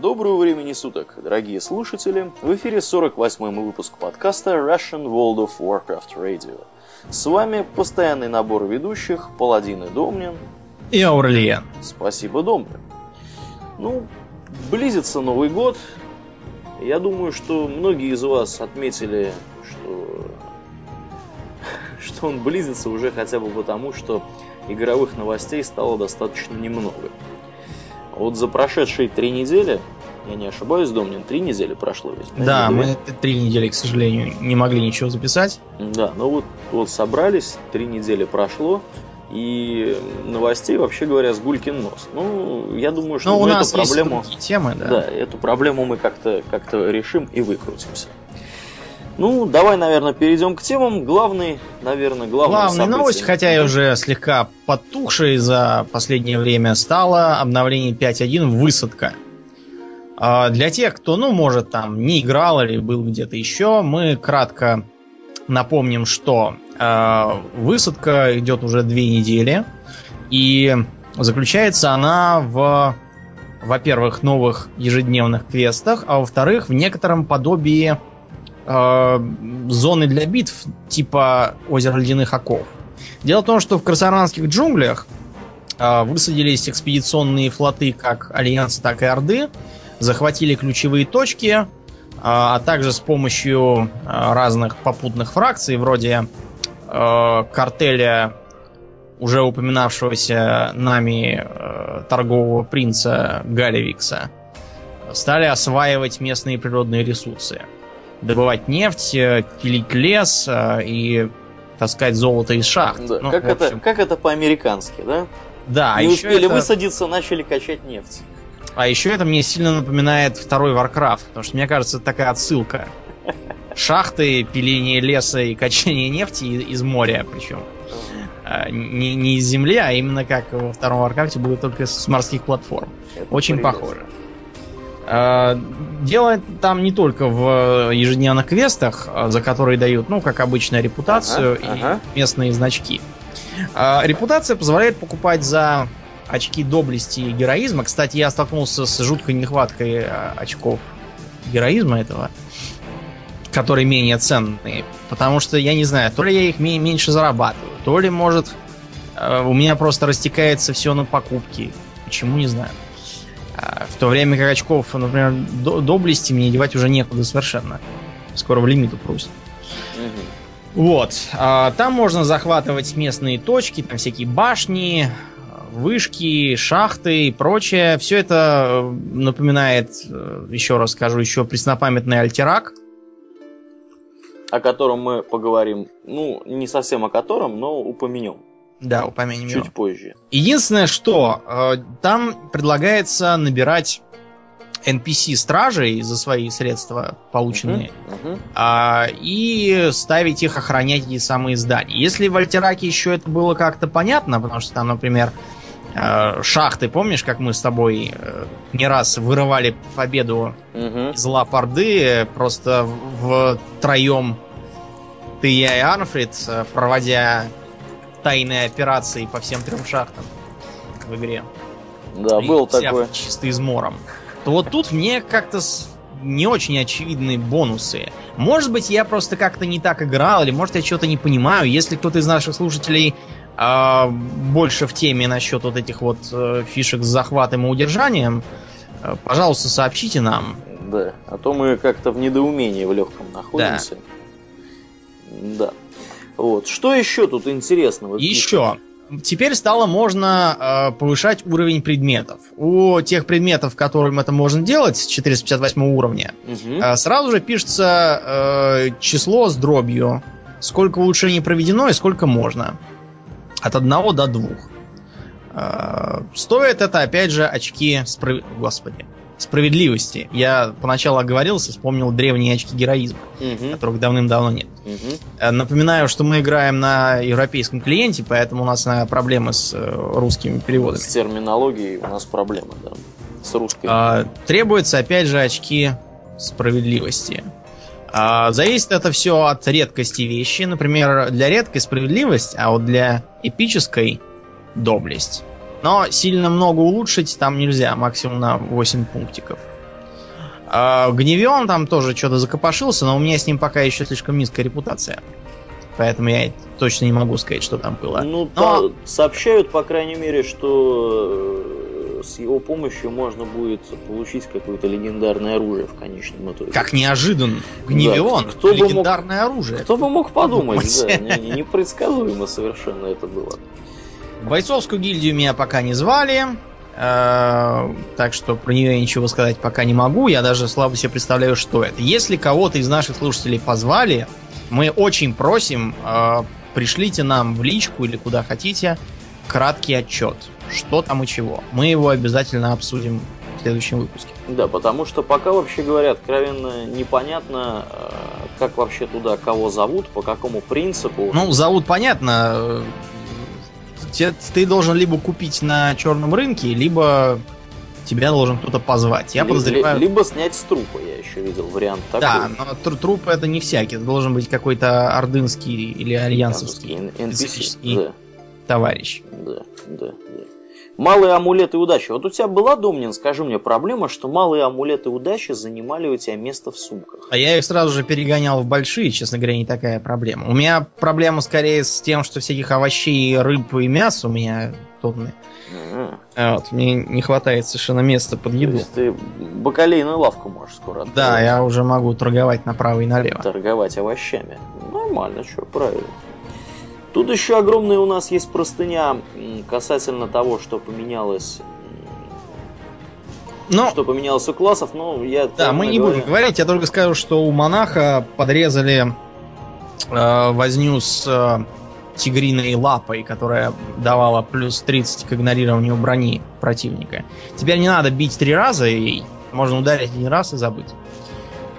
Доброго времени суток, дорогие слушатели! В эфире 48-й выпуск подкаста Russian World of Warcraft Radio. С вами постоянный набор ведущих Паладин и Домнин. И Аурлиен. Спасибо, Домнин. Ну, близится Новый год. Я думаю, что многие из вас отметили, что, что он близится уже хотя бы потому, что игровых новостей стало достаточно немного. Вот за прошедшие три недели, я не ошибаюсь, Домнин, три недели прошло ведь? Да, мы три недели, к сожалению, не могли ничего записать. Да, ну вот, вот собрались, три недели прошло, и новостей, вообще говоря, с гулькин нос. Ну, я думаю, что ну, у мы нас эту проблему... темы, да. Да, эту проблему мы как-то как решим и выкрутимся. Ну, давай, наверное, перейдем к темам. Главный, наверное, главный Главная новость, хотя и уже слегка потухшей за последнее время, стало обновление 5.1 «Высадка». А для тех, кто, ну, может, там не играл или был где-то еще, мы кратко напомним, что э, высадка идет уже две недели, и заключается она в, во-первых, новых ежедневных квестах, а во-вторых, в некотором подобии э, зоны для битв типа озера ледяных оков. Дело в том, что в красаранских джунглях э, высадились экспедиционные флоты как Альянса, так и Орды, захватили ключевые точки, э, а также с помощью э, разных попутных фракций, вроде э, картеля уже упоминавшегося нами э, торгового принца Галевикса, стали осваивать местные природные ресурсы добывать нефть, э, пилить лес э, и таскать золото из шахт. Да, ну, как, общем... это, как это по-американски, да? Да. Не успели это... высадиться, начали качать нефть. А еще это мне сильно напоминает второй Warcraft, потому что мне кажется, это такая отсылка. Шахты, пиление леса и качание нефти из моря, причем. А, не, не из земли, а именно как во втором Warcraft будет только с морских платформ. Это Очень прелесть. похоже. А, дело там не только в ежедневных квестах, а, за которые дают, ну, как обычно, репутацию ага, и ага. местные значки. А, репутация позволяет покупать за очки доблести и героизма. Кстати, я столкнулся с жуткой нехваткой очков героизма этого, которые менее ценные. Потому что, я не знаю, то ли я их меньше зарабатываю, то ли, может, у меня просто растекается все на покупки. Почему, не знаю. То время как очков, например, доблести мне девать уже некуда совершенно. Скоро в лимит упрусит. Угу. Вот. А, там можно захватывать местные точки, там всякие башни, вышки, шахты и прочее. Все это э, напоминает, э, еще раз скажу, еще преснопамятный альтерак. О котором мы поговорим. Ну, не совсем о котором, но упомянем. Да, упомянем Чуть его. позже. Единственное, что э, там предлагается набирать NPC-стражей за свои средства полученные uh-huh, uh-huh. А, и ставить их охранять эти самые здания. Если в Альтераке еще это было как-то понятно, потому что там, например, э, шахты, помнишь, как мы с тобой э, не раз вырывали победу uh-huh. из лап Орды, просто в троем ты, я и Арнфрид, проводя тайные операции по всем трем шахтам в игре. Да, и был такой. Чисто измором. То вот тут мне как-то не очень очевидные бонусы. Может быть, я просто как-то не так играл, или может я что-то не понимаю. Если кто-то из наших слушателей э, больше в теме насчет вот этих вот э, фишек с захватом и удержанием, э, пожалуйста, сообщите нам. Да, а то мы как-то в недоумении в легком находимся. Да. да. Вот. Что еще тут интересного? Еще. Теперь стало можно э, повышать уровень предметов. У тех предметов, которым это можно делать с 458 уровня, угу. э, сразу же пишется э, число с дробью, сколько улучшений проведено и сколько можно. От 1 до 2. Э, стоит это, опять же, очки справ... Господи справедливости. Я поначалу оговорился, вспомнил древние очки героизма, угу. которых давным-давно нет. Угу. Напоминаю, что мы играем на европейском клиенте, поэтому у нас наверное, проблемы с э, русскими переводами. С терминологией у нас проблемы, да. С русской. А, требуется, опять же, очки справедливости. А, зависит это все от редкости вещи. Например, для редкой справедливость, а вот для эпической доблесть. Но сильно много улучшить там нельзя, максимум на 8 пунктиков. А, Гневион там тоже что-то закопошился, но у меня с ним пока еще слишком низкая репутация. Поэтому я точно не могу сказать, что там было. Ну, Но- та- сообщают, по крайней мере, что э, с его помощью можно будет получить какое-то легендарное оружие в конечном итоге. Как неожиданно. Гневион. Да, кто бы мог- легендарное оружие. Кто бы мог подумать, да, непредсказуемо совершенно это было. В бойцовскую гильдию меня пока не звали. э, Так что про нее я ничего сказать пока не могу. Я даже слабо себе представляю, что это. Если кого-то из наших слушателей позвали, мы очень просим, э, пришлите нам в личку или куда хотите краткий отчет. Что там и чего. Мы его обязательно обсудим в следующем выпуске. Да, потому что пока, вообще говоря, откровенно непонятно, э, как вообще туда кого зовут, по какому принципу. Ну, зовут понятно. Ты должен либо купить на черном рынке, либо тебя должен кто-то позвать. Я Ли- подозреваю... ли- Либо снять с трупа, я еще видел вариант такой. Да, но тру- труп это не всякий. Это должен быть какой-то ордынский или альянсовский специфический Да, товарищ. да, да. Малые амулеты удачи. Вот у тебя была, Домнин, скажи мне, проблема, что малые амулеты удачи занимали у тебя место в сумках. А я их сразу же перегонял в большие, честно говоря, не такая проблема. У меня проблема скорее с тем, что всяких овощей, рыб и мяса у меня тонны. Ага. А Вот, мне не хватает совершенно места под То еду. есть ты бакалейную лавку можешь скоро Да, открывать. я уже могу торговать направо и налево. торговать овощами. Нормально, что, правильно. Тут еще огромная у нас есть простыня касательно того, что поменялось, Но, что поменялось у классов, но я... Да, мы не говоря, будем говорить, я только скажу, что у монаха подрезали э, возню с э, тигриной лапой, которая давала плюс 30 к игнорированию брони противника. Теперь не надо бить три раза ей, можно ударить один раз и забыть.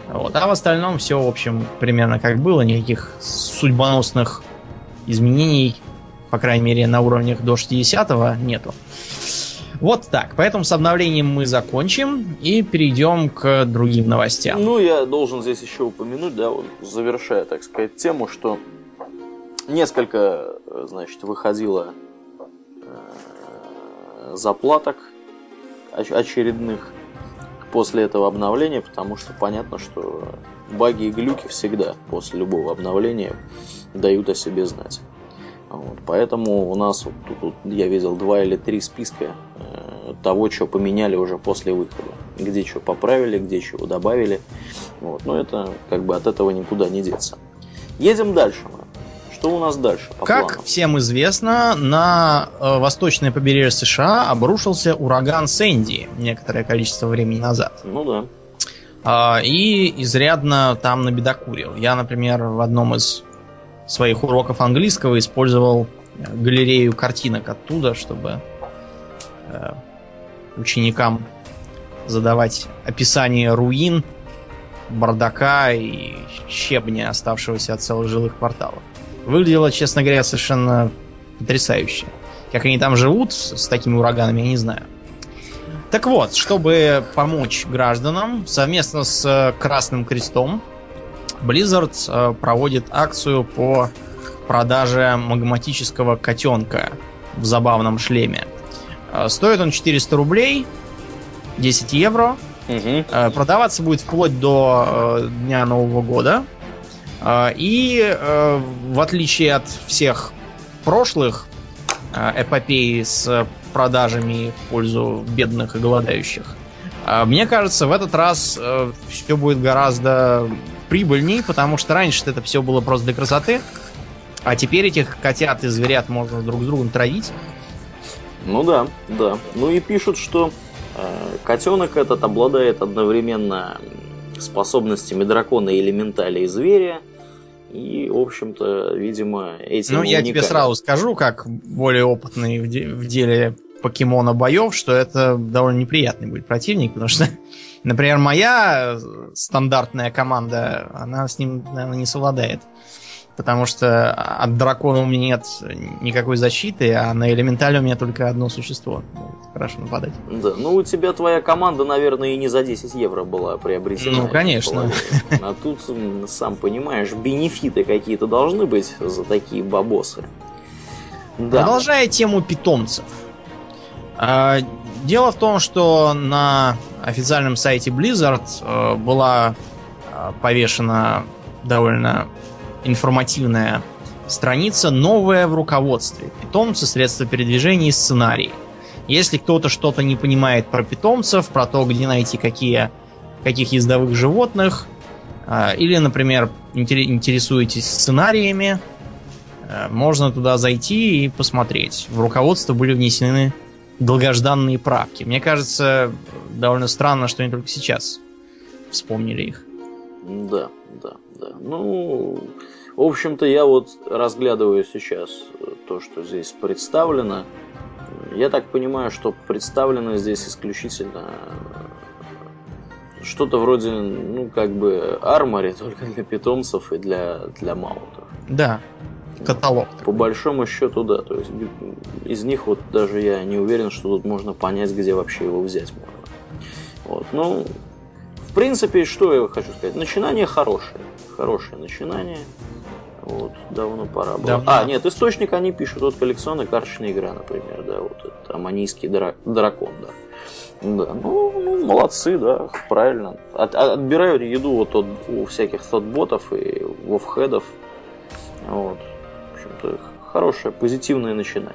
Вот. А в остальном все, в общем, примерно как было, никаких судьбоносных изменений, по крайней мере, на уровнях до 60-го нету. Вот так. Поэтому с обновлением мы закончим и перейдем к другим новостям. Ну, я должен здесь еще упомянуть, да, вот, завершая, так сказать, тему, что несколько, э, значит, выходило э, заплаток оч- очередных после этого обновления, потому что понятно, что баги и глюки всегда после любого обновления дают о себе знать. Вот, поэтому у нас вот тут вот я видел два или три списка э, того, что поменяли уже после выхода. Где что поправили, где чего добавили. Вот, но это как бы от этого никуда не деться. Едем дальше мы. Что у нас дальше по Как плану? всем известно, на э, восточное побережье США обрушился ураган Сэнди некоторое количество времени назад. Ну да. А, и изрядно там набедокурил. Я, например, в одном из своих уроков английского использовал э, галерею картинок оттуда, чтобы э, ученикам задавать описание руин, бардака и щебня, оставшегося от целых жилых кварталов. Выглядело, честно говоря, совершенно потрясающе. Как они там живут с, с такими ураганами, я не знаю. Так вот, чтобы помочь гражданам, совместно с э, Красным Крестом, Blizzard э, проводит акцию по продаже магматического котенка в забавном шлеме. Э, Стоит он 400 рублей, 10 евро. Э, Продаваться будет вплоть до Дня Нового года. И в отличие от всех прошлых э, эпопей с продажами в пользу бедных и голодающих, э, мне кажется, в этот раз все будет гораздо прибыльней, потому что раньше это все было просто для красоты, а теперь этих котят и зверят можно друг с другом травить. Ну да, да. Ну и пишут, что э, котенок этот обладает одновременно способностями дракона и элементали и зверя. И, в общем-то, видимо, этим Ну, я тебе сразу скажу, как более опытный в, де- в деле покемона боев, что это довольно неприятный будет противник, потому что, например, моя стандартная команда, она с ним, наверное, не совладает. Потому что от дракона у меня нет никакой защиты, а на элементале у меня только одно существо. может Хорошо нападать. Да, ну у тебя твоя команда, наверное, и не за 10 евро была приобретена. Ну, конечно. А тут, сам понимаешь, бенефиты какие-то должны быть за такие бабосы. Да. Продолжая тему питомцев. А, дело в том, что на официальном сайте Blizzard э, была э, повешена довольно информативная страница «Новая в руководстве. Питомцы, средства передвижения и сценарии». Если кто-то что-то не понимает про питомцев, про то, где найти какие, каких ездовых животных, э, или, например, интересуетесь сценариями, э, можно туда зайти и посмотреть. В руководство были внесены долгожданные правки. Мне кажется, довольно странно, что они только сейчас вспомнили их. Да, да, да. Ну, в общем-то, я вот разглядываю сейчас то, что здесь представлено. Я так понимаю, что представлено здесь исключительно что-то вроде, ну, как бы армори, только для питомцев и для, для маунтов. Да, каталог. По большому счету, да. То есть из них вот даже я не уверен, что тут можно понять, где вообще его взять можно. Вот, ну, в принципе, что я хочу сказать? Начинание хорошее. Хорошее начинание. Вот, давно пора было. Давно. А, нет, источник они пишут. Вот коллекционная карточная игра, например, да, вот это аманийский дра- дракон, да. Да, ну, ну, молодцы, да, правильно. От, отбирают еду вот от, у всяких сотботов и вовхедов. Вот общем-то, хорошее, позитивное начинание.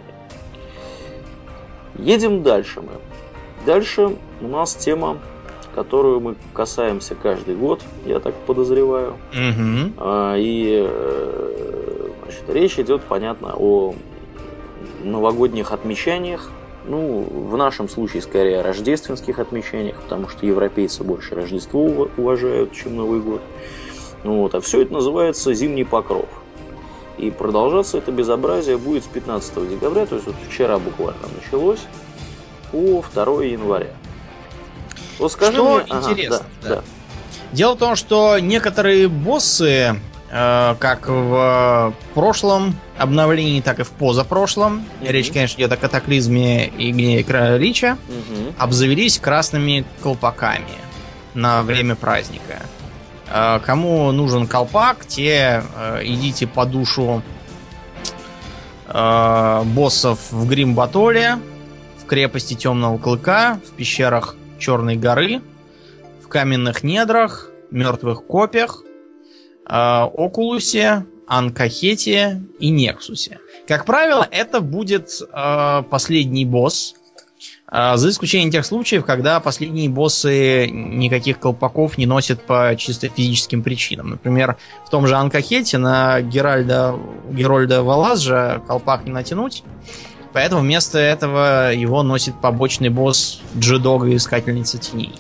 Едем дальше мы. Дальше у нас тема, которую мы касаемся каждый год, я так подозреваю. Угу. И э, значит, речь идет, понятно, о новогодних отмечаниях. Ну, в нашем случае скорее о рождественских отмечаниях, потому что европейцы больше Рождество уважают, чем Новый год. Ну, вот, а все это называется зимний покров. И продолжаться это безобразие будет с 15 декабря, то есть вот вчера буквально началось, по 2 января. Вот скажи что мне... интересно, ага, да, да. да. Дело в том, что некоторые боссы, э, как в прошлом обновлении, так и в позапрошлом, mm-hmm. речь, конечно, идет о катаклизме и гневе Кралича, mm-hmm. обзавелись красными колпаками на время праздника. Э, кому нужен колпак, те э, идите по душу э, боссов в Гримбатоле, в крепости Темного Клыка, в пещерах Черной горы, в каменных недрах, мертвых копьях, Окулусе, Анкахете и Нексусе. Как правило, это будет последний босс а, за исключением тех случаев, когда последние боссы никаких колпаков не носят по чисто физическим причинам. Например, в том же Анкахете на Геральда, Герольда Валазжа колпак не натянуть. Поэтому вместо этого его носит побочный босс Джидога Искательница Теней.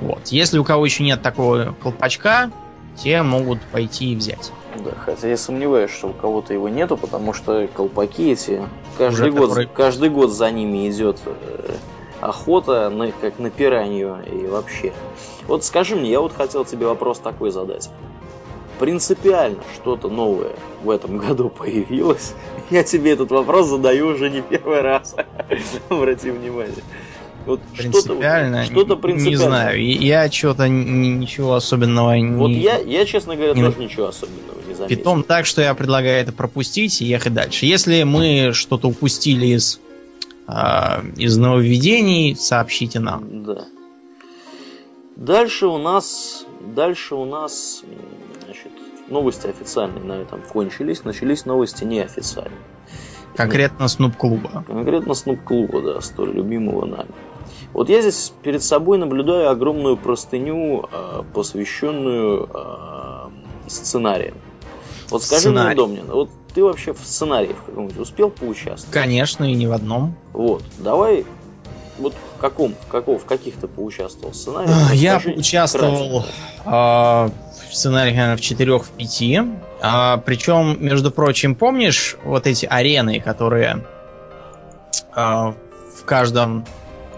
Вот. Если у кого еще нет такого колпачка, те могут пойти и взять. Да, хотя я сомневаюсь, что у кого-то его нету, потому что колпаки эти каждый год, который... каждый год за ними идет э, охота, на, как на пиранью и вообще. Вот скажи мне, я вот хотел тебе вопрос такой задать. Принципиально что-то новое в этом году появилось? Я тебе этот вопрос задаю уже не первый раз. Обрати внимание. Вот принципиально, что-то, что принципиально. Не знаю, я что-то ничего особенного не... Вот я, я, честно говоря, не... тоже ничего особенного не заметил. Питом так, что я предлагаю это пропустить и ехать дальше. Если мы что-то упустили из, э, из нововведений, сообщите нам. Да. Дальше у нас, дальше у нас, новости официальные на этом кончились, начались новости неофициальные. Конкретно Снуп-клуба. Конкретно Снуп-клуба, да, столь любимого нами. Вот я здесь перед собой наблюдаю огромную простыню, а, посвященную а, сценариям. Вот скажи Сценарий. мне, Домнин, вот ты вообще в сценарии в каком-нибудь успел поучаствовать? Конечно, и не в одном. Вот, давай вот в каком, в каком, в каких-то поучаствовал сценариях? Я поучаствовал э, в сценариях, наверное, в четырех, в пяти. А, причем, между прочим, помнишь вот эти арены, которые а, в каждом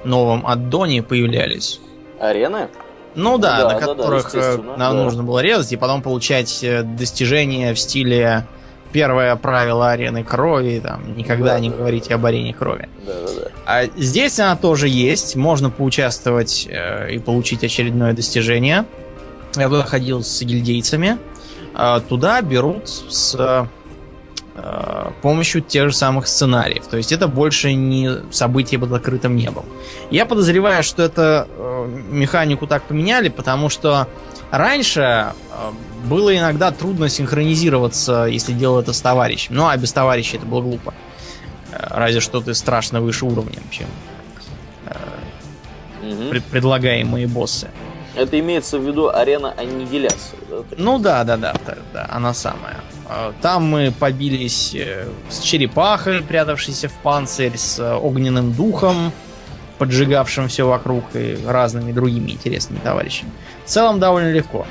новом аддоне появлялись. Арены? Ну да, да на которых да, да, нам да. нужно было резать и потом получать э, достижения в стиле первое правило арены крови, там, никогда да, не да, говорите да. об арене крови. Да, да, да. А здесь она тоже есть, можно поучаствовать э, и получить очередное достижение. Я туда ходил с гильдейцами. Э, туда берут с э, помощью тех же самых сценариев. То есть это больше не событие под открытым небом. Я подозреваю, что это э, механику так поменяли, потому что раньше э, было иногда трудно синхронизироваться, если делал это с товарищем. Ну, а без товарища это было глупо. Э, разве что ты страшно выше уровнем, чем Мгм. пред- предлагаемые боссы. Это имеется в виду арена аннигиляции. да? Ну да, да, да, да, да, она самая. А, Там мы побились э, с черепахой, прятавшейся в панцирь, с э, огненным духом, поджигавшим все вокруг, и разными другими интересными товарищами. В целом довольно легко.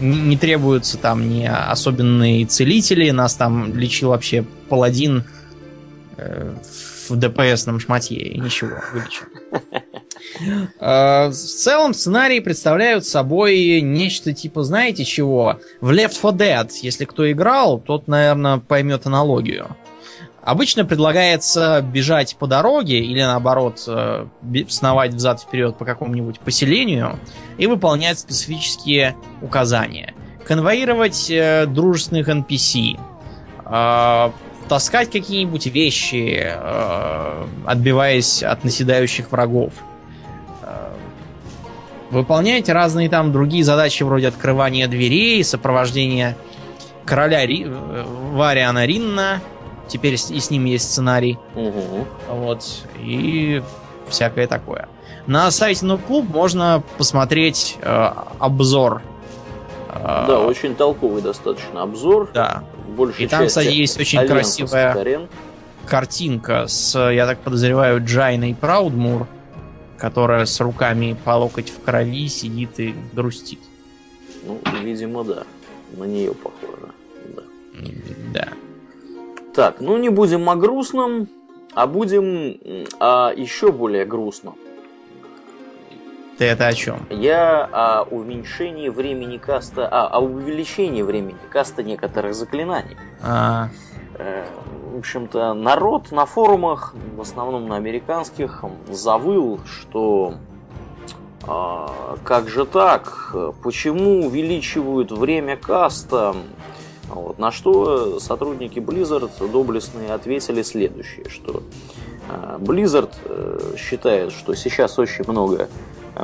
Не требуются там ни особенные целители, нас там лечил вообще паладин в ДПСном шматье, и ничего, вылечил. Э, В целом сценарии представляют собой нечто типа, знаете чего? В Left 4 Dead, если кто играл, тот, наверное, поймет аналогию. Обычно предлагается бежать по дороге или наоборот э, сновать взад-вперед по какому-нибудь поселению и выполнять специфические указания. Конвоировать э, дружественных NPC, э, таскать какие-нибудь вещи, э, отбиваясь от наседающих врагов. Э, Выполнять разные там другие задачи вроде открывания дверей, сопровождения короля Ри... э, Вариана Ринна. Теперь с- и с ним есть сценарий. Мгм. Вот. И всякое такое. На сайте Club можно посмотреть э, обзор. Э, Да, очень толковый достаточно обзор. да. Большей И там, кстати, есть очень красивая арен. картинка с, я так подозреваю, Джайной Праудмур, которая с руками по локоть в крови сидит и грустит. Ну, видимо, да. На нее похоже. Да. Да. Так, ну не будем о грустном, а будем о еще более грустном. Ты это о чем? Я о уменьшении времени каста, а, о увеличении времени каста некоторых заклинаний. А, Э, В общем-то, народ на форумах, в основном на американских, завыл, что а, как же так, почему увеличивают время каста? Вот, на что сотрудники Blizzard доблестные ответили следующее, что а, Blizzard э, считает, что сейчас очень много э,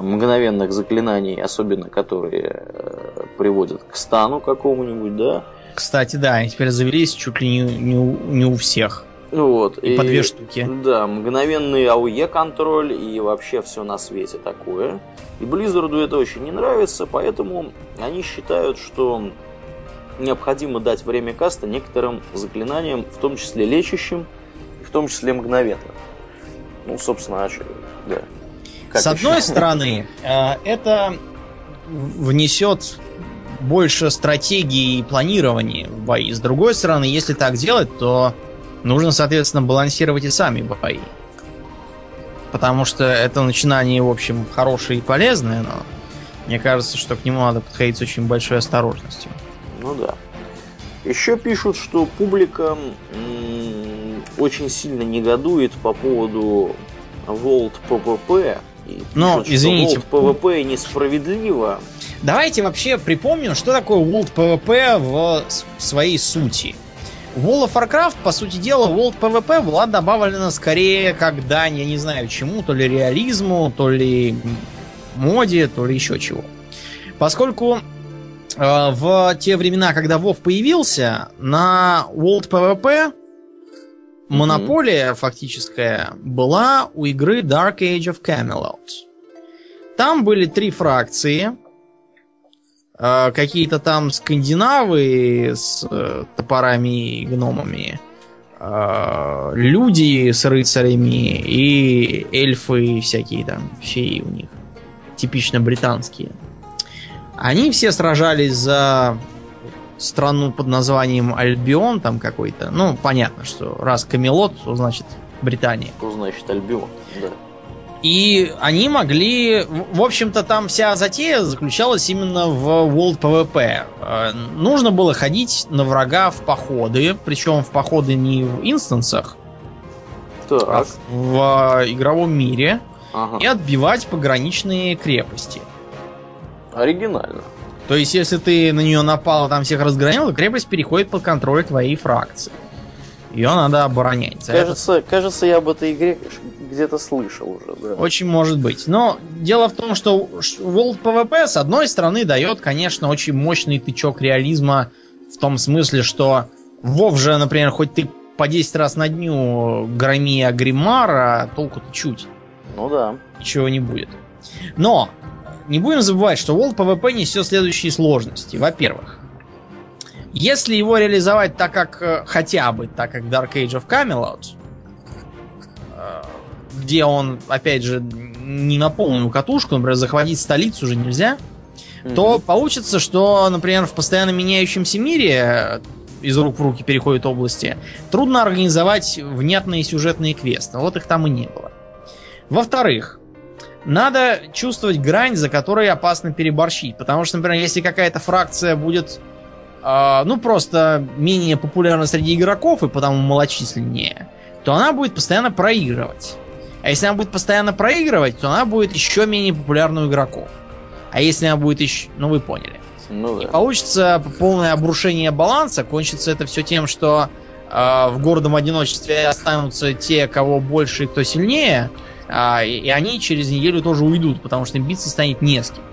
мгновенных заклинаний, особенно которые э, приводят к стану какому-нибудь, да, кстати, да, они теперь завелись чуть ли не, не у, не у всех. Вот, И, по две штуки. Да, мгновенный AOE контроль и вообще все на свете такое. И Близзарду это очень не нравится, поэтому они считают, что необходимо дать время каста некоторым заклинаниям, в том числе лечащим, и в том числе мгновенным. Ну, собственно, а да. Как С еще? одной стороны, э, это внесет больше стратегии и планирования в бои. С другой стороны, если так делать, то нужно, соответственно, балансировать и сами бои. Потому что это начинание, в общем, хорошее и полезное, но мне кажется, что к нему надо подходить с очень большой осторожностью. Ну да. Еще пишут, что публика очень сильно негодует по поводу World PvP. И Но, пишут, извините. что World PvP несправедливо. Давайте вообще припомним, что такое World PvP в своей сути. В World of Warcraft, по сути дела, World PvP была добавлена скорее как дань, я не знаю чему, то ли реализму, то ли моде, то ли еще чего. Поскольку э, в те времена, когда WoW появился, на World PvP монополия фактическая была у игры Dark Age of Camelot. Там были три фракции. Э, Какие-то там скандинавы с э, топорами и гномами. э, Люди с рыцарями и эльфы всякие там, феи у них. Типично британские. Они все сражались за страну под названием Альбион там какой-то. Ну, понятно, что раз Камелот, то значит Британия. Что значит Альбион? Да. И они могли... В общем-то, там вся затея заключалась именно в World PvP. Э, Нужно было ходить на врага в походы, причем в походы не в инстансах, а Так. в э, игровом мире, Ага. и отбивать пограничные крепости. Оригинально. То есть, если ты на нее напал, там всех разгромил, крепость переходит под контроль твоей фракции. Ее надо оборонять. Кажется, это... кажется, я об этой игре где-то слышал уже. Да. Очень может быть. Но дело в том, что World PvP с одной стороны дает, конечно, очень мощный тычок реализма в том смысле, что Вов же, например, хоть ты по 10 раз на дню громи Агримара, толку-то чуть. Ну да. Ничего не будет. Но не будем забывать, что World PvP несет следующие сложности. Во-первых, если его реализовать так, как э, хотя бы, так как Dark Age of Camelot, э, где он, опять же, не на полную катушку, например, захватить столицу уже нельзя, mm-hmm. то получится, что, например, в постоянно меняющемся мире из рук в руки переходят области, трудно организовать внятные сюжетные квесты. Вот их там и не было. Во-вторых, надо чувствовать грань, за которой опасно переборщить. Потому что, например, если какая-то фракция будет, э, ну, просто менее популярна среди игроков и потому малочисленнее, то она будет постоянно проигрывать. А если она будет постоянно проигрывать, то она будет еще менее популярна у игроков. А если она будет еще... Ну, вы поняли. Ну, да. И получится полное обрушение баланса. Кончится это все тем, что э, в гордом одиночестве останутся те, кого больше и кто сильнее. Э, и они через неделю тоже уйдут, потому что им биться станет не с кем.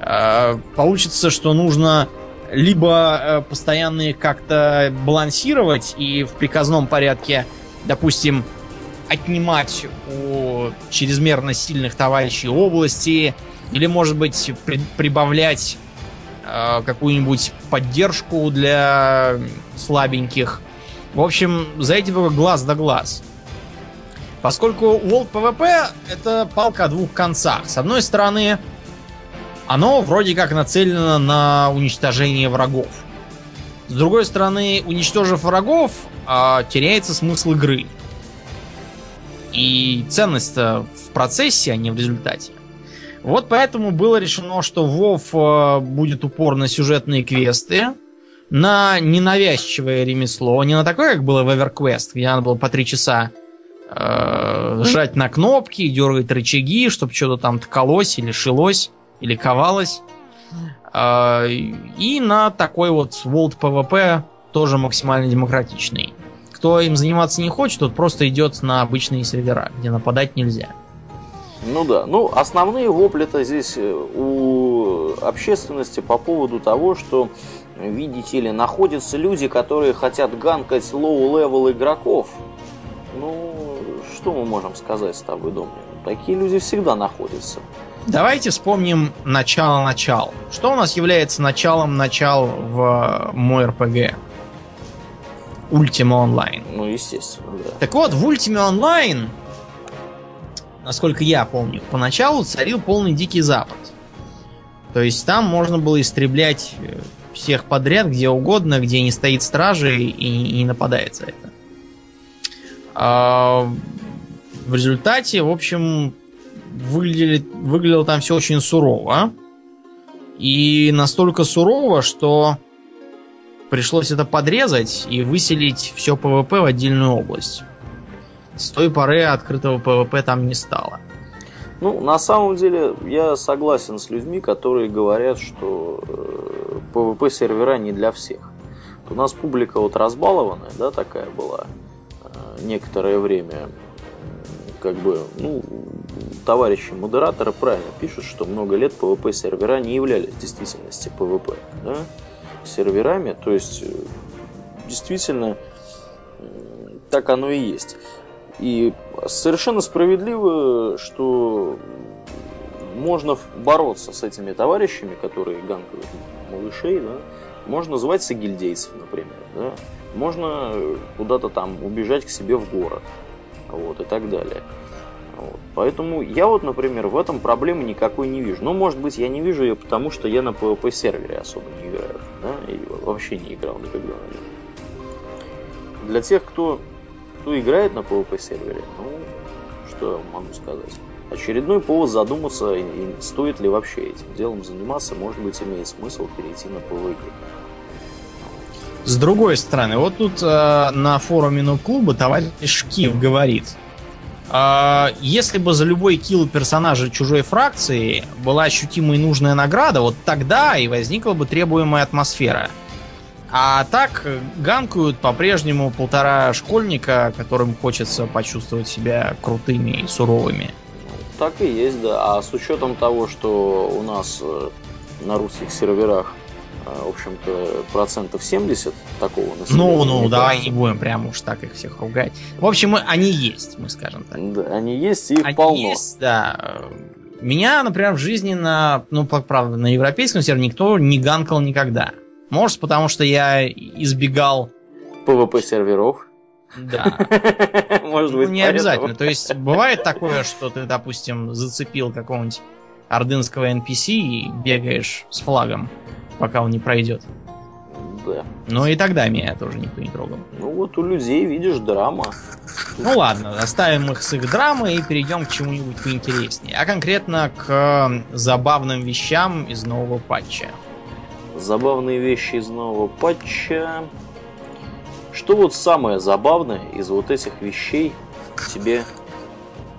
Э, получится, что нужно либо э, постоянно как-то балансировать и в приказном порядке, допустим, отнимать у чрезмерно сильных товарищей области, или, может быть, при прибавлять Э, какую-нибудь поддержку для слабеньких. В общем, за этим глаз да глаз. Поскольку World PvP это палка о двух концах. С одной стороны, оно вроде как нацелено на уничтожение врагов. С другой стороны, уничтожив врагов, а, теряется смысл игры. И ценность-то в процессе, а не в результате. Вот поэтому было решено, что Вов э, будет упор на сюжетные квесты, на ненавязчивое ремесло, не на такое, как было в EverQuest, где надо было по три часа э, жать на кнопки, дергать рычаги, чтобы что-то там ткалось или шилось, или ковалось. Э, и на такой вот World PvP тоже максимально демократичный. Кто им заниматься не хочет, тот просто идет на обычные сервера, где нападать нельзя. Ну да, ну основные вопли-то здесь э, у общественности по поводу того, что, видите ли, находятся люди, которые хотят ганкать low-level игроков. Ну, что мы можем сказать с тобой, Домнин? Такие люди всегда находятся. Давайте вспомним начало-начал. Что у нас является началом начал в MMORPG? Ultima Online. Ну, естественно, да. Так вот, в Ultima Online насколько я помню, поначалу царил полный дикий запад. То есть там можно было истреблять э, всех подряд, где угодно, где не стоит стражи и не нападает за это. А в результате, в общем, выглядели, выглядело там все очень сурово. И настолько сурово, что пришлось это подрезать и выселить все PvP в отдельную область. С той поры открытого PvP там не стало. Ну, на самом деле, я согласен с людьми, которые говорят, что э, PvP сервера не для всех. У нас публика вот разбалованная, да, такая была э, некоторое время. Как бы, ну, товарищи модераторы правильно пишут, что много лет PvP сервера не являлись в действительности PvP, да, серверами. То есть, э, действительно, так оно и есть. И совершенно справедливо, что можно бороться с этими товарищами, которые ганкают малышей, да? можно звать гильдейцев, например, да? можно куда-то там убежать к себе в город, вот, и так далее. Вот. Поэтому я вот, например, в этом проблемы никакой не вижу. Ну, может быть, я не вижу ее, потому что я на PvP сервере особо не играю, да, и вообще не играл никогда на нем. Для тех, кто кто играет на PvP сервере, ну, что я могу сказать. Очередной повод задуматься, стоит ли вообще этим делом заниматься, может быть, имеет смысл перейти на PvE. С другой стороны, вот тут э, на форуме ну клуба товарищ Кив говорит, А, если бы за любой килл персонажа чужой фракции была ощутимая и нужная награда, вот тогда и возникла бы требуемая атмосфера. А так э, ганкают по-прежнему полтора школьника, которым хочется почувствовать себя крутыми и суровыми. Так и есть, да. А с учетом того, что у нас э, на русских серверах в общем-то, процентов 70 такого населения. Ну, ну, давай не будем прям уж так их всех ругать. В общем, они есть, мы скажем так. Да, они есть, и их они полно. есть, да. Меня, например, в жизни на, ну, правда, на европейском сервере никто не ганкал никогда. Может, потому что я избегал... PvP серверов. Да. Может быть, ну, не обязательно. То есть, бывает такое, что ты, допустим, зацепил какого-нибудь ордынского NPC и бегаешь с флагом пока он не пройдет. Да. Но и тогда меня тоже никто не трогал. Ну вот у людей, видишь, драма. Ну ладно, оставим их с их драмой и перейдем к чему-нибудь поинтереснее. А конкретно к забавным вещам из нового патча. Забавные вещи из нового патча. Что вот самое забавное из вот этих вещей тебе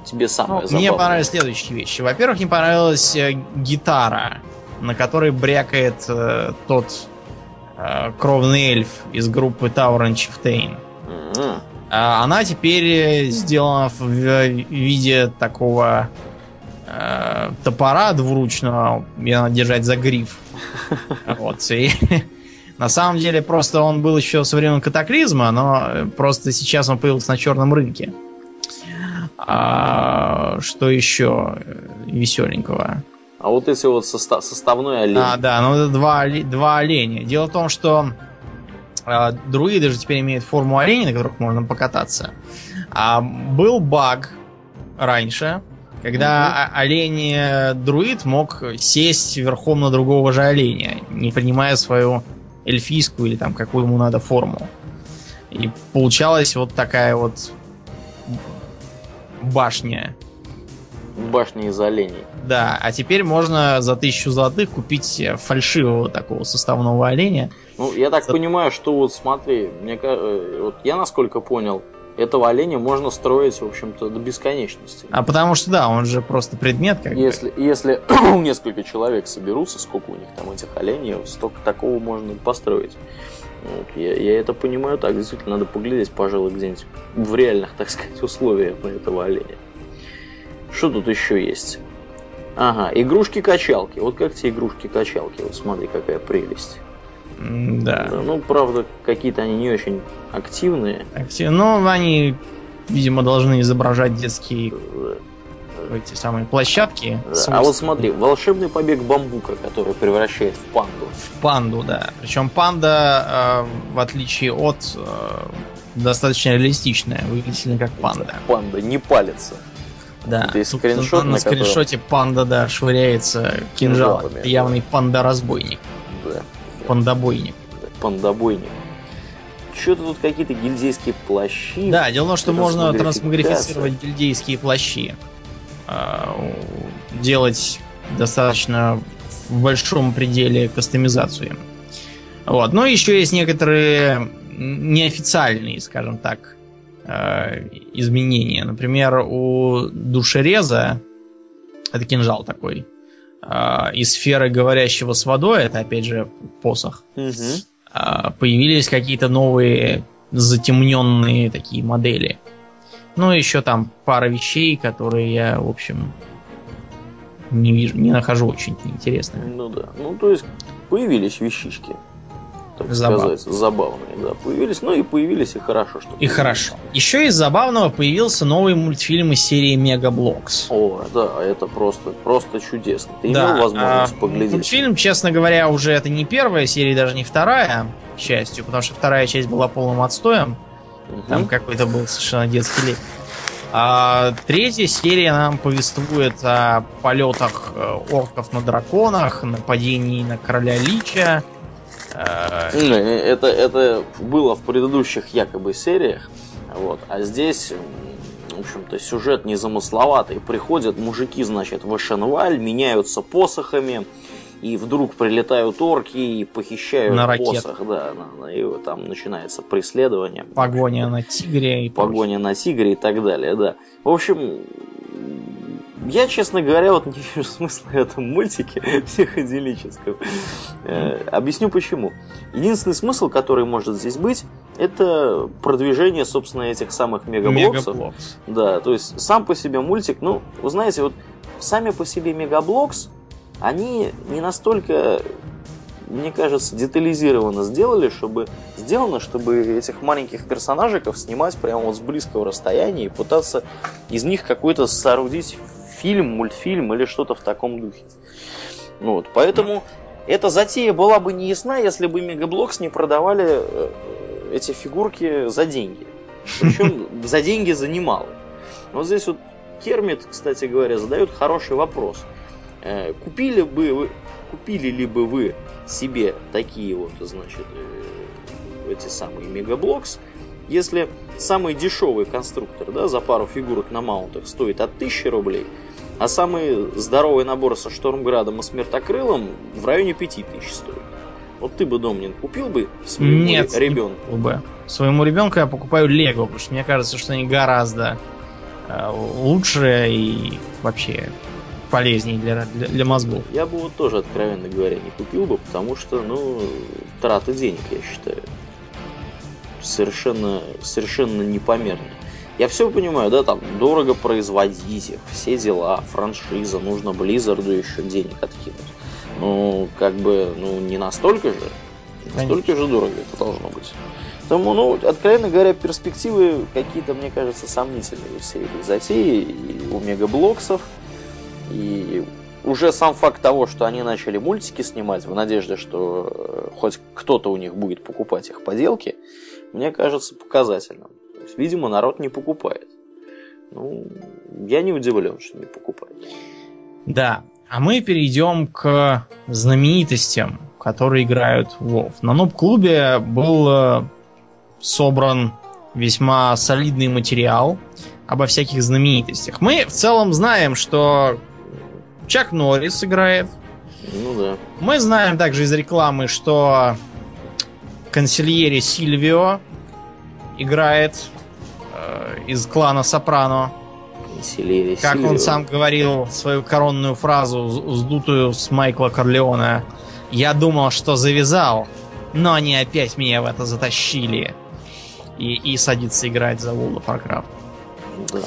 тебе самое ну, забавное? Мне понравились следующие вещи. Во-первых, мне понравилась э, гитара на которой брякает э, тот э, кровный эльф из группы. Mm-hmm. А она теперь сделана в виде такого э, топора двуручного, где надо держать за гриф. Вот, и на самом деле просто он был еще со времен катаклизма, но просто сейчас он появился на черном рынке. А, что еще веселенького? А вот эти вот состав, составной олень. А, да, ну это два, два оленя. Дело в том, что э, друиды же теперь имеют форму оленей, на которых можно покататься. А был баг раньше, когда mm-hmm. олень-друид мог сесть верхом на другого же оленя, не принимая свою эльфийскую или там какую ему надо форму. И получалась вот такая вот башня башни из оленей. Да, а теперь можно за тысячу золотых купить фальшивого такого составного оленя. Ну, я так за... понимаю, что вот смотри, мне, э, вот я насколько понял, этого оленя можно строить, в общем-то, до бесконечности. А потому что, да, он же просто предмет, как если, бы. Если несколько человек соберутся, сколько у них там этих оленей, столько такого можно построить. Вот, я, я это понимаю так, действительно, надо поглядеть, пожалуй, где-нибудь в реальных, так сказать, условиях на этого оленя. Что тут еще есть? Ага, игрушки-качалки. Вот как те игрушки-качалки. Вот смотри, какая прелесть. Да. да. Ну, правда, какие-то они не очень активные. Актив... Ну, они, видимо, должны изображать детские эти самые площадки. Да. А вот смотри, волшебный побег бамбука, который превращает в панду. В панду, да. Причем панда, э, в отличие от, э, достаточно реалистичная, выглядит как панда. Панда не палится. Да. Скриншот, на, на скриншоте котором... панда, да, швыряется кинжалом. Это явный панда-разбойник. Да. Пандабойник. Пандабойник. Что-то тут какие-то гильдейские плащи. Да, дело в том, что можно трансмагрифицировать гильдейские плащи. А, делать достаточно в большом пределе кастомизацию. Вот. Но еще есть некоторые неофициальные, скажем так, Э, изменения. Например, у душереза, это кинжал такой, э, из сферы говорящего с водой, это опять же посох, угу. э, появились какие-то новые затемненные такие модели. Ну, еще там пара вещей, которые я, в общем, не вижу, не нахожу очень интересными. Ну да. Ну, то есть появились вещички так Забав. сказать, забавные, да, появились. Ну и появились и хорошо, что. И хорошо. Еще из забавного появился новый мультфильм из серии Mega Bloks. О, да, это просто, просто чудесно. Ты да, имел возможность а, поглядеть? Мультфильм, честно говоря, уже это не первая серия, даже не вторая, к счастью, потому что вторая часть была полным отстоем. Угу. Там какой-то был совершенно детский лепет. А третья серия нам повествует о полетах э, орков на драконах, нападении на короля Лича, это, это было в предыдущих якобы сериях. Вот. А здесь, в общем-то, сюжет незамысловатый. Приходят мужики, значит, в Эшенваль, меняются посохами, и вдруг прилетают орки и похищают На посох, да, и вот там начинается преследование. Погоня на тигре и прочее. погоня на тигре и так далее, да. В общем, я, честно говоря, вот не вижу смысла в этом мультике психоделическом. Э, Объясню почему. Единственный смысл, который может здесь быть, это продвижение, собственно, этих самых мегаблоксов. Mega Bloks. Да, то есть сам по себе мультик, ну, вы знаете, вот сами по себе Mega Bloks, они не настолько, мне кажется, детализированно сделали, чтобы сделано, чтобы этих маленьких персонажиков снимать прямо вот с близкого расстояния и пытаться из них какой-то соорудить фильм, мультфильм или что-то в таком духе. Ну Вот, поэтому эта затея была бы не ясна, если бы Mega Bloks не продавали э, эти фигурки за деньги. Причем за деньги за немало. Вот здесь вот Кермит, кстати говоря, задает хороший вопрос. Э, Купили бы вы, купили ли бы вы себе такие вот, значит, э, эти самые Mega Bloks, если самый дешевый конструктор, да, за пару фигурок на маунтах стоит от 1000 рублей, а самый здоровый набор со Штормградом и Смертокрылом в районе 5000 стоит. Вот ты бы, Домнин, купил бы своему Нет, не ребенку? купил бы. Своему ребенку я покупаю Лего, потому что мне кажется, что они гораздо э, лучше и вообще полезнее для, для, для мозгов. Я бы вот тоже, откровенно говоря, не купил бы, потому что, ну, траты денег, я считаю. Совершенно, совершенно непомерные. Я все понимаю, да, там дорого производить их, все дела, франшиза, нужно Близзарду еще денег откинуть. Ну, как бы, ну, не настолько же. Не настолько же дорого это должно быть. Поэтому, ну, откровенно говоря, перспективы какие-то, мне кажется, сомнительные у всей этой затеи. И у мегаблоксов, и уже сам факт того, что они начали мультики снимать в надежде, что э, хоть кто-то у них будет покупать их поделки, мне кажется показательным. Есть, видимо, народ не покупает. Ну, я не удивлен, что не покупает. Да. А мы перейдем к знаменитостям, которые играют в WoW. На Нуб-клубе был э, собран весьма солидный материал обо всяких знаменитостях. Мы в целом знаем, что Чак Норрис играет. Ну да. Мы знаем также из рекламы, что консильери Сильвио играет э, из клана Сопрано. Селери, Как он сам говорил свою коронную фразу, сдутую с Майкла Корлеона. Я думал, что завязал, но они опять меня в это затащили. И, и садится играть за of Warcraft. Да.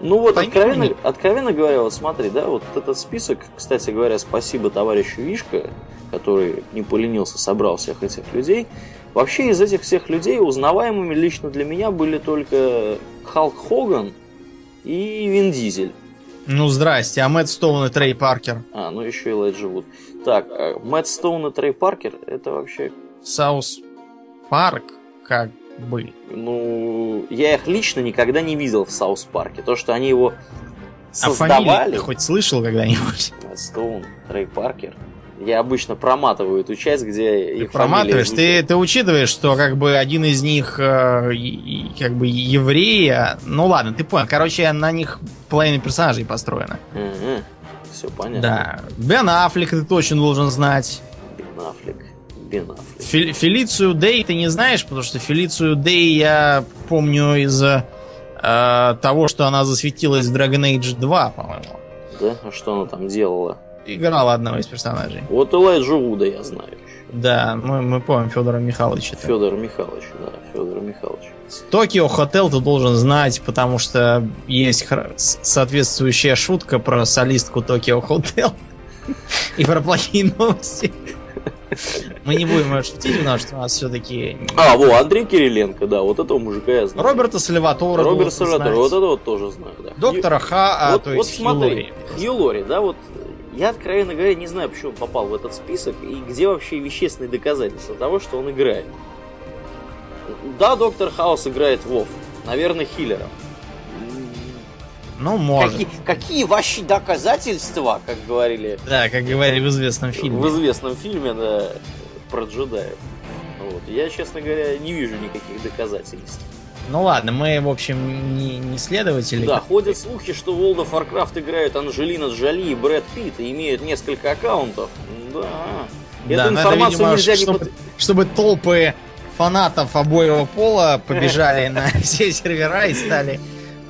Ну вот, Пойми откровенно, меня. откровенно говоря, вот смотри, да, вот этот список, кстати говоря, спасибо товарищу Вишка, который не поленился, собрал всех этих людей. Вообще из этих всех людей узнаваемыми лично для меня были только Халк Хоган и Вин Дизель. Ну, здрасте, а Мэтт Стоун и Трей Паркер. А, ну еще и Элайджа Вуд. Так, а Мэтт Стоун и Трей Паркер, это вообще, South Park, как бы. ну, я их лично никогда не видел в South Park е. То, что они его А создавали... ты хоть слышал когда-нибудь? Мэтт Стоун, Трей Паркер. Я обычно проматываю эту часть, где Ты их проматываешь, ты, ты учитываешь, что как бы один из них э, как бы еврей. Ну ладно, ты понял. Короче, на них половина персонажей построена. Все понятно. Да. Бен Аффлек ты точно должен знать. Бен Аффлек. Бен Аффлек. Фи- Фелицию Дэй ты не знаешь, потому что Фелицию Дэй я помню из э, того, что она засветилась в Dragon Age 2, по-моему. Да? А что она там делала? Играла одного из персонажей. Вот Элайджа Вуда я знаю. Да, мы, мы помним Федора Михайловича. Федор Михайлович, да, Федор Михайлович. Токио Хотел ты должен знать, потому что есть соответствующая шутка про солистку Токио Хотел и про плохие новости. Мы не будем шутить, потому что у нас все-таки... А, во, Андрей Кириленко, да, вот этого мужика я знаю. Роберта Сальватора Роберт должен Сальватор, знать. вот это вот тоже знаю, да. Доктора Ха, а, вот, то вот есть смотри, Хью Лори. Хью Лори, да, вот я, откровенно говоря, не знаю, почему он попал в этот список и где вообще вещественные доказательства того, что он играет. Да, Доктор Хаус играет Вов, наверное, хиллером. Ну, может. Какие, какие ваши доказательства, как говорили Да, как говорили в известном фильме. в известном фильме да, про джедаев. Вот. Я, честно говоря, не вижу никаких доказательств Ну ладно, мы, в общем, не, не следователи. Да, ходят слухи, что в World of Warcraft играют Анджелина Джоли и Брэд Питт и имеют несколько аккаунтов. Да. Да, Эту это, информацию видимо, нельзя не чтобы, под- чтобы толпы фанатов обоего пола побежали на все сервера и стали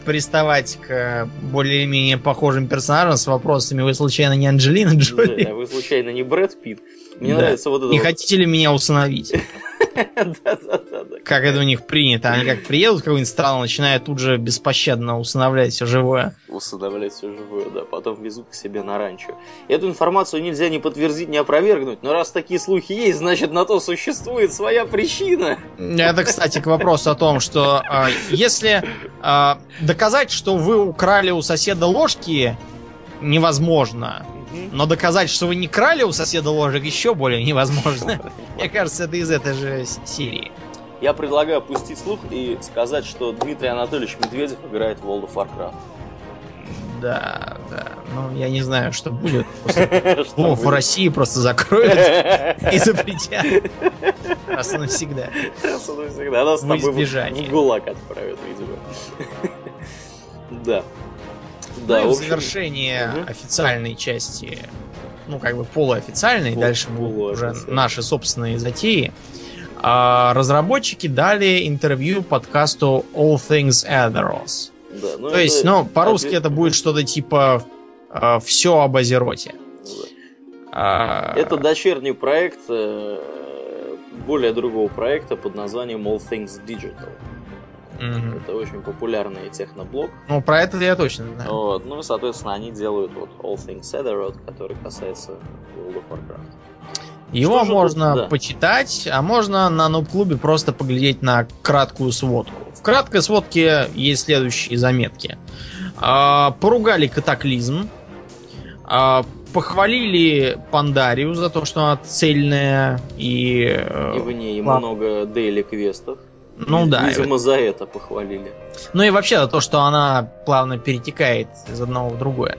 приставать к более-менее похожим персонажам с вопросами «Вы случайно не Анджелина Да, Джоли? вы случайно не Брэд Питт? Мне Да. нравится вот это Не вот. хотите ли меня усыновить?» Как это у них принято. Они как приедут в какую-нибудь страну, начинают тут же беспощадно усыновлять все живое. Усыновлять все живое, да. Потом везут к себе на ранчо. Эту информацию нельзя ни подтвердить, ни опровергнуть. Но раз такие слухи есть, значит на то существует своя причина. Это, кстати, к вопросу о том, что а, если а, доказать, что вы украли у соседа ложки, невозможно. Но доказать, что вы не крали у соседа ложек, еще более невозможно. Мне кажется, это из этой же серии. Я предлагаю опустить слух и сказать, что Дмитрий Анатольевич Медведев играет в World of Warcraft. Да, да. Ну, я не знаю, что будет. Вов в? России просто закроют и запретят. Раз и навсегда. Раз и навсегда. Нас с тобой в ГУЛАГ отправят, видимо. Да. Да, ну в в завершение Мгм. официальной части, ну, как бы полуофициальной, Пол- дальше будут уже наши собственные затеи, а, разработчики дали интервью подкасту All Things Atheros. да, ну То есть, ну, по-русски это будет что-то типа все об Азероте. Да. А, Это дочерний проект э, более другого проекта под названием All Things Digital. Мгм. Это очень популярный техноблог. Ну, про это я точно знаю. Вот. Ну и, соответственно, они делают вот All Things Azeroth, который касается World of Warcraft. Его что можно тут, да. почитать, а можно на нуб-клубе просто поглядеть на краткую сводку. В краткой сводке есть следующие заметки. А, поругали катаклизм. а, похвалили Пандарию за то, что она цельная и... э, И в ней ладно. много дейли квестов. Ну да. Видимо, за это похвалили. Ну и вообще за то, что она плавно перетекает из одного в другое.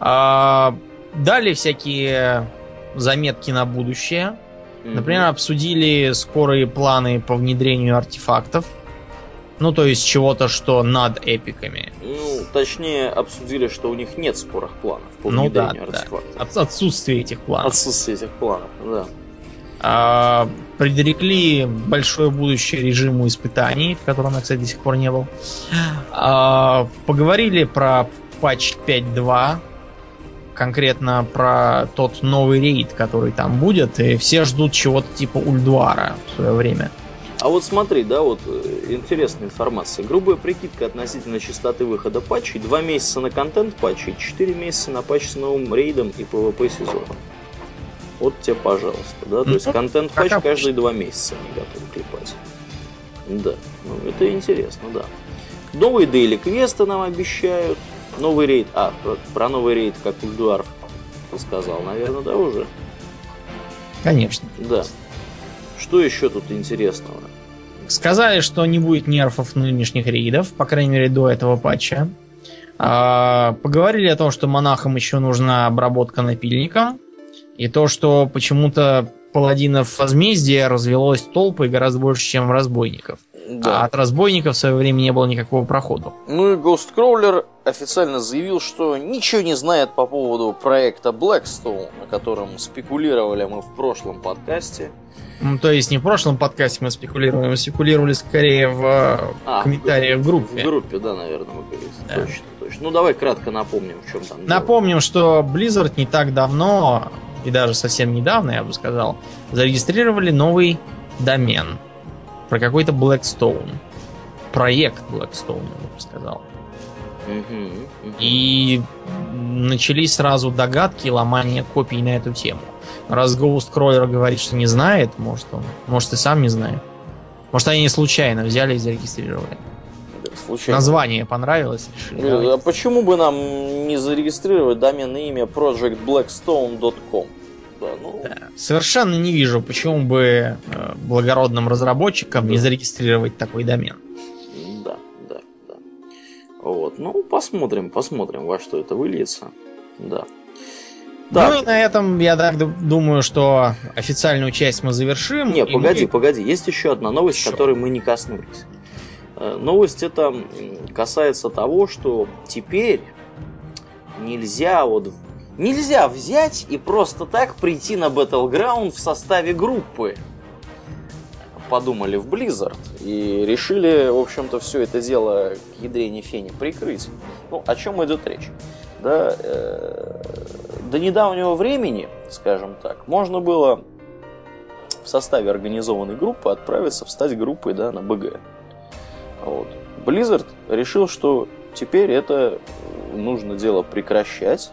А, дали всякие заметки на будущее. Например, обсудили скорые планы по внедрению артефактов. Ну, то есть чего-то, что над эпиками. Ну, точнее, обсудили, что у них нет скорых планов по Ну да, внедрению да. артефактов. От- отсутствие этих планов. Отсутствие этих планов, да. А, предрекли большое будущее режиму испытаний, в котором я, кстати, до сих пор не был. А, поговорили про патч 5.2, конкретно про тот новый рейд, который там будет, и все ждут чего-то типа Ульдуара в свое время. А вот смотри, да, вот э, интересная информация. Грубая прикидка относительно частоты выхода патчей. Два месяца на контент патчей, четыре месяца на патч с новым рейдом и PvP сезоном. Вот тебе, пожалуйста, да. То есть контент патч каждые два месяца они готовы клепать. Да, ну это интересно, да. Новые дейли квесты нам обещают. Новый рейд. А, про, про новый рейд, как Ульдуар сказал, наверное, да, уже? Конечно. Да. Что еще тут интересного? Сказали, что не будет нерфов нынешних рейдов, по крайней мере, до этого патча. А, поговорили о том, что монахам еще нужна обработка напильником. И то, что почему-то паладинов возмездия развелось толпой гораздо больше, чем разбойников. А от разбойников в свое время не было никакого прохода. Ну и Ghostcrawler официально заявил, что ничего не знает по поводу проекта Blackstone, о котором спекулировали мы в прошлом подкасте. Ну, то есть не в прошлом подкасте мы спекулировали, мы спекулировали скорее в э, А, комментариях в В группе. группе, да, наверное, мы говорили. Да. Точно, точно. Ну давай кратко напомним, в чем там. дело. Напомним, что Blizzard не так давно, и даже совсем недавно, я бы сказал, зарегистрировали новый домен про какой-то Blackstone. Проект Blackstone, я бы сказал. И начались сразу догадки и ломание копий на эту тему. Раз Ghost Crawler говорит, что не знает, может он, может и сам не знает. Может они случайно взяли и зарегистрировали. Случайно. Название понравилось, решили. Ну, давайте. а почему бы нам не зарегистрировать доменное имя projectblackstone.com? Да, ну, Да. Совершенно не вижу, почему бы э, благородным разработчикам не Да. зарегистрировать такой домен. Да, да, да. Вот, ну, посмотрим, посмотрим, во что это выльется. Да. Ну Так, и на этом я так ду- думаю, что официальную часть мы завершим. не, погоди, мы- погоди, есть еще одна новость, Еще. которой мы не коснулись. Э, новость это касается того, что теперь нельзя вот нельзя взять и просто так прийти на Battleground в составе группы. Подумали в Blizzard и решили, в общем-то, все это дело к ядрене фени прикрыть. Ну, о чем идет речь? Да, э, до недавнего времени, скажем так, можно было в составе организованной группы отправиться встать группой да, на БГ. Вот. Blizzard решил, что теперь это нужно дело прекращать.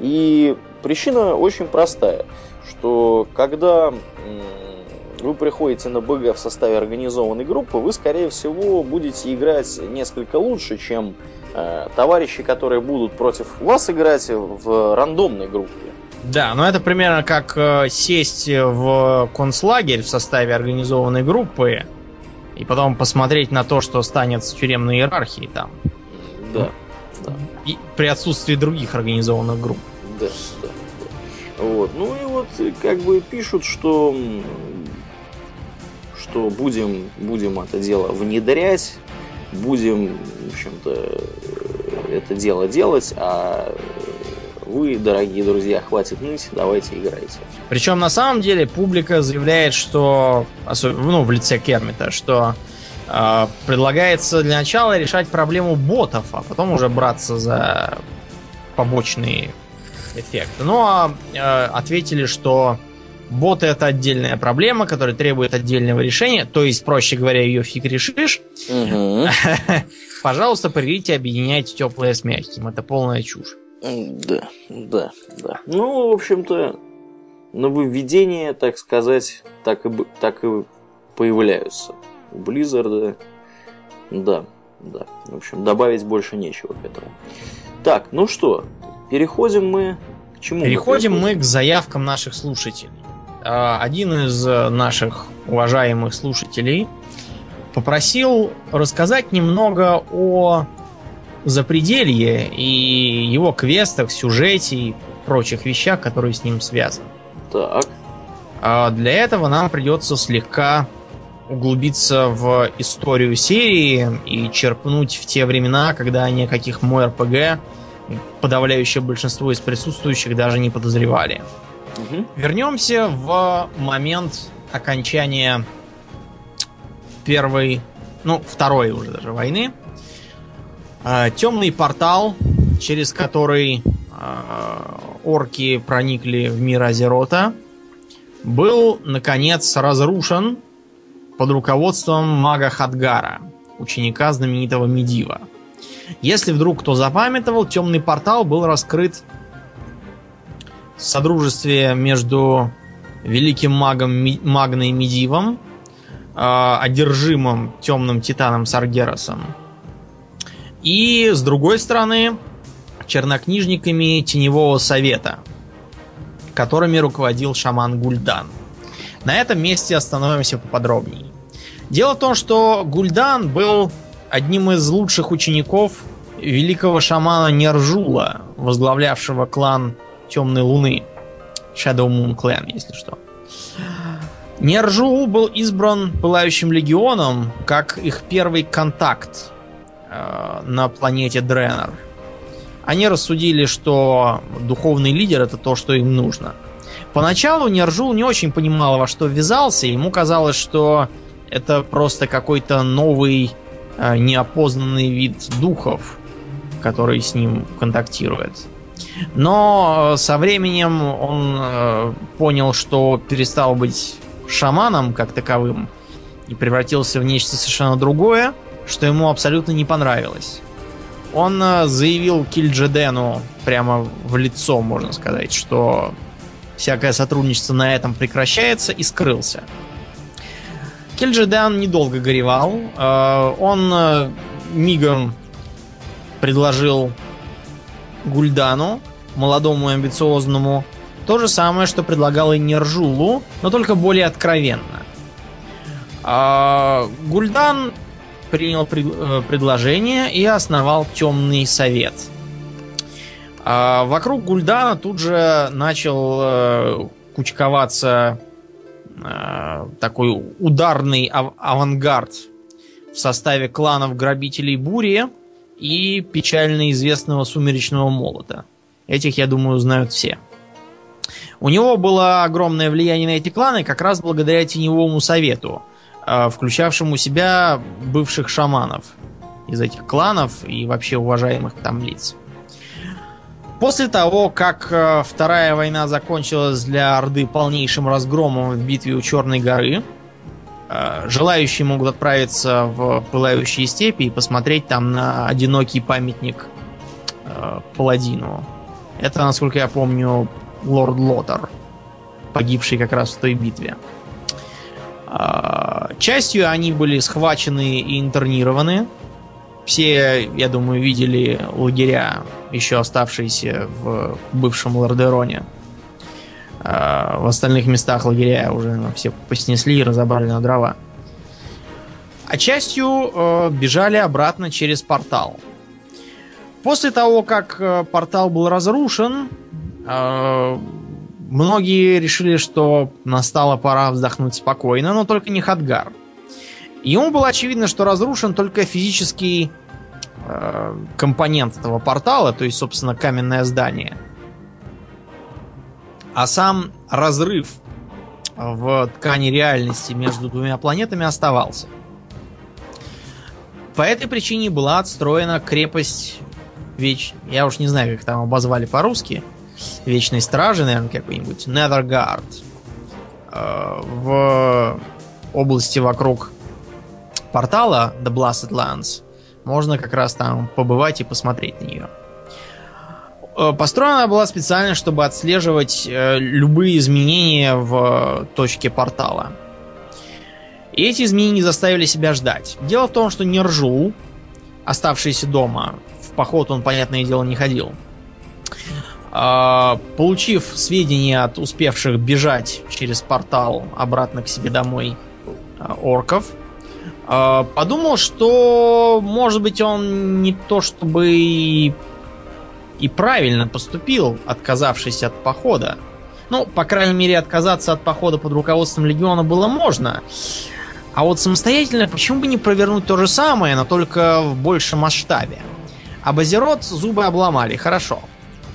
И причина очень простая, что когда вы приходите на БГ в составе организованной группы, вы, скорее всего, будете играть несколько лучше, чем э, товарищи, которые будут против вас играть в рандомной группе. Да, но это примерно как э, сесть в концлагерь в составе организованной группы и потом посмотреть на то, что станет с тюремной иерархией там. Да, да. И при отсутствии других организованных групп. Да, да, да. Вот. Ну и вот как бы пишут, что что будем, будем это дело внедрять, будем, в общем-то, это дело делать, а вы, дорогие друзья, хватит ныть, давайте играйте. Причем на самом деле публика заявляет, что, ну, в лице Кермита, что э, предлагается для начала решать проблему ботов, а потом уже браться за побочные эффекты. Ну а э, ответили, что боты это отдельная проблема, которая требует отдельного решения, то есть, проще говоря, ее фиг решишь. Пожалуйста, придите, объединяйте теплое с мягким. Это полная чушь. Да, да, да. Ну, в общем-то, нововведения, так сказать, так и, так и появляются. У Blizzard, да, да. В общем, добавить больше нечего к этому. Так, ну что, переходим мы к чему? Переходим мы к заявкам наших слушателей. А, один из наших уважаемых слушателей попросил рассказать немного о запределье и его квестах, сюжете и прочих вещах, которые с ним связаны. Так. А для этого нам придется слегка углубиться в историю серии и черпнуть в те времена, когда ни о каких МОРПГ подавляющее большинство из присутствующих даже не подозревали. Угу. Вернемся в момент окончания первой, ну, второй уже даже войны. А, темный портал, через который а, орки проникли в мир Азерота, был, наконец, разрушен под руководством мага Хадгара, ученика знаменитого Медива. Если вдруг кто запамятовал, темный портал был раскрыт в содружестве между великим магом Магной Медивом, а, одержимым темным титаном Саргеросом, и, с другой стороны, чернокнижниками Теневого Совета, которыми руководил шаман Гульдан. На этом месте остановимся поподробнее. Дело в том, что Гульдан был одним из лучших учеников великого шамана Нержула, возглавлявшего клан Темной Луны. Shadow Moon Clan, если что. Нержул был избран Пылающим Легионом как их первый контакт на планете Дренер. Они рассудили, что духовный лидер это то, что им нужно. Поначалу Нержул не очень понимал, во что ввязался. Ему казалось, что это просто какой-то новый э, неопознанный вид духов, который с ним контактирует. Но э, со временем он э, понял, что перестал быть шаманом как таковым и превратился в нечто совершенно другое что ему абсолютно не понравилось. Он э, заявил Кильджедену прямо в лицо, можно сказать, что всякое сотрудничество на этом прекращается и скрылся. Кильджеден недолго горевал. Э, он э, мигом предложил Гульдану, молодому и амбициозному, то же самое, что предлагал и Нержулу, но только более откровенно. Гульдан принял э, предложение и основал Темный Совет. А вокруг Гульдана тут же начал э, кучковаться э, такой ударный ав- авангард в составе кланов грабителей Бури и печально известного Сумеречного Молота. Этих, я думаю, знают все. У него было огромное влияние на эти кланы как раз благодаря Теневому Совету, включавшему в себя бывших шаманов из этих кланов и вообще уважаемых там лиц. После того, как э, Вторая война закончилась для Орды полнейшим разгромом в битве у Черной горы, э, желающие могут отправиться в Пылающие степи и посмотреть там на одинокий памятник э, Паладину. Это, насколько я помню, лорд Лотар, погибший как раз в той битве. Частью они были схвачены и интернированы, все, я думаю, видели лагеря, еще оставшиеся в бывшем Лордероне. А в остальных местах лагеря уже все поснесли и разобрали на дрова. А частью э, бежали обратно через портал. После того, как э, портал был разрушен, э, многие решили, что настала пора вздохнуть спокойно, но только не Хадгар. Ему было очевидно, что разрушен только физический э, компонент этого портала, то есть, собственно, каменное здание. А сам разрыв в ткани реальности между двумя планетами оставался. По этой причине была отстроена крепость Веч... Я уж не знаю, как там обозвали по-русски. Вечной Стражи, наверное, какой-нибудь. Netherguard. Э, в области вокруг портала The Blasted Lands можно как раз там побывать и посмотреть на нее. Э, построена она была специально, чтобы отслеживать э, любые изменения в точке портала. И эти изменения заставили себя ждать. Дело в том, что Нержул, оставшийся дома, в поход он, понятное дело, не ходил. Э, получив сведения от успевших бежать через портал обратно к себе домой орков, а, подумал, что, может быть, он не то чтобы и, правильно поступил, отказавшись от похода. Ну, по крайней мере, отказаться от похода под руководством легиона было можно. А вот самостоятельно почему бы не провернуть то же самое, но только в большем масштабе? А Базерот зубы обломали, хорошо.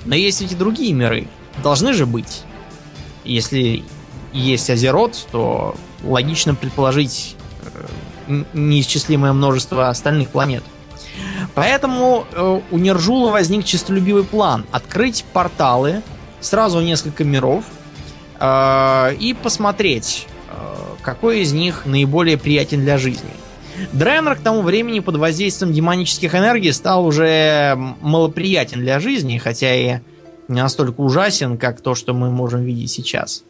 Но есть ведь и другие миры. Должны же быть. Если есть Азерот, то логично предположить неисчислимое множество остальных планет. Поэтому э, у Нержула возник честолюбивый план открыть порталы сразу несколько миров э, и посмотреть, э, какой из них наиболее приятен для жизни. Дренер к тому времени под воздействием демонических энергий стал уже малоприятен для жизни, хотя и не настолько ужасен, как то, что мы можем видеть сейчас.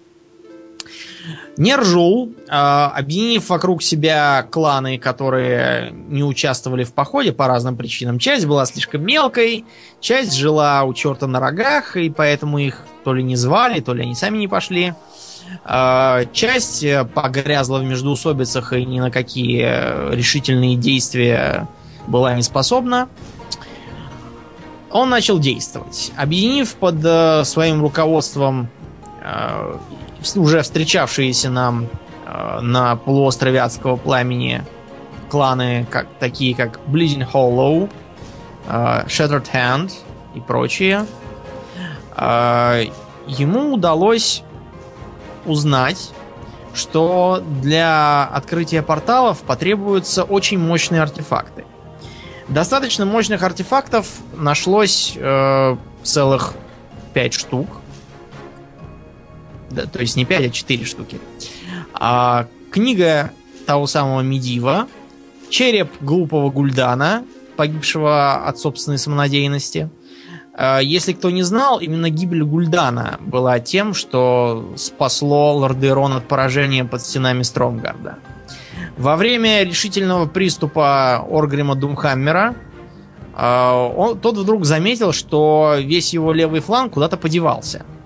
Нержул, а, объединив вокруг себя кланы, которые не участвовали в походе по разным причинам, часть была слишком мелкой, часть жила у черта на рогах, и поэтому их то ли не звали, то ли они сами не пошли. А, часть погрязла в междуусобицах и ни на какие решительные действия была не способна. Он начал действовать. Объединив под э, своим руководством э, уже встречавшиеся нам э, на полуострове Адского Пламени кланы, как, такие как Bleeding Hollow, э, Shattered Hand и прочие, э, ему удалось узнать, что для открытия порталов потребуются очень мощные артефакты. Достаточно мощных артефактов нашлось э, целых 5 штук. Да, то есть не 5, а 4 штуки. А, книга того самого Медива, череп глупого Гульдана, погибшего от собственной самонадеянности. А, если кто не знал, именно гибель Гульдана была тем, что спасло Лордерон от поражения под стенами Стромгарда. Во время решительного приступа Оргрима Думхаммера а, он, тот вдруг заметил, что весь его левый фланг куда-то подевался –